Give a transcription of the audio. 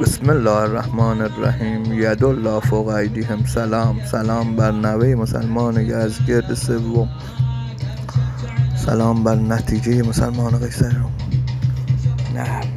بسم الله الرحمن الرحیم. ید الله فوق ایدیهم. سلام سلام بر نوه مسلمان یزگرد سوم. سلام بر نتیجه مسلمان قیصر. نه.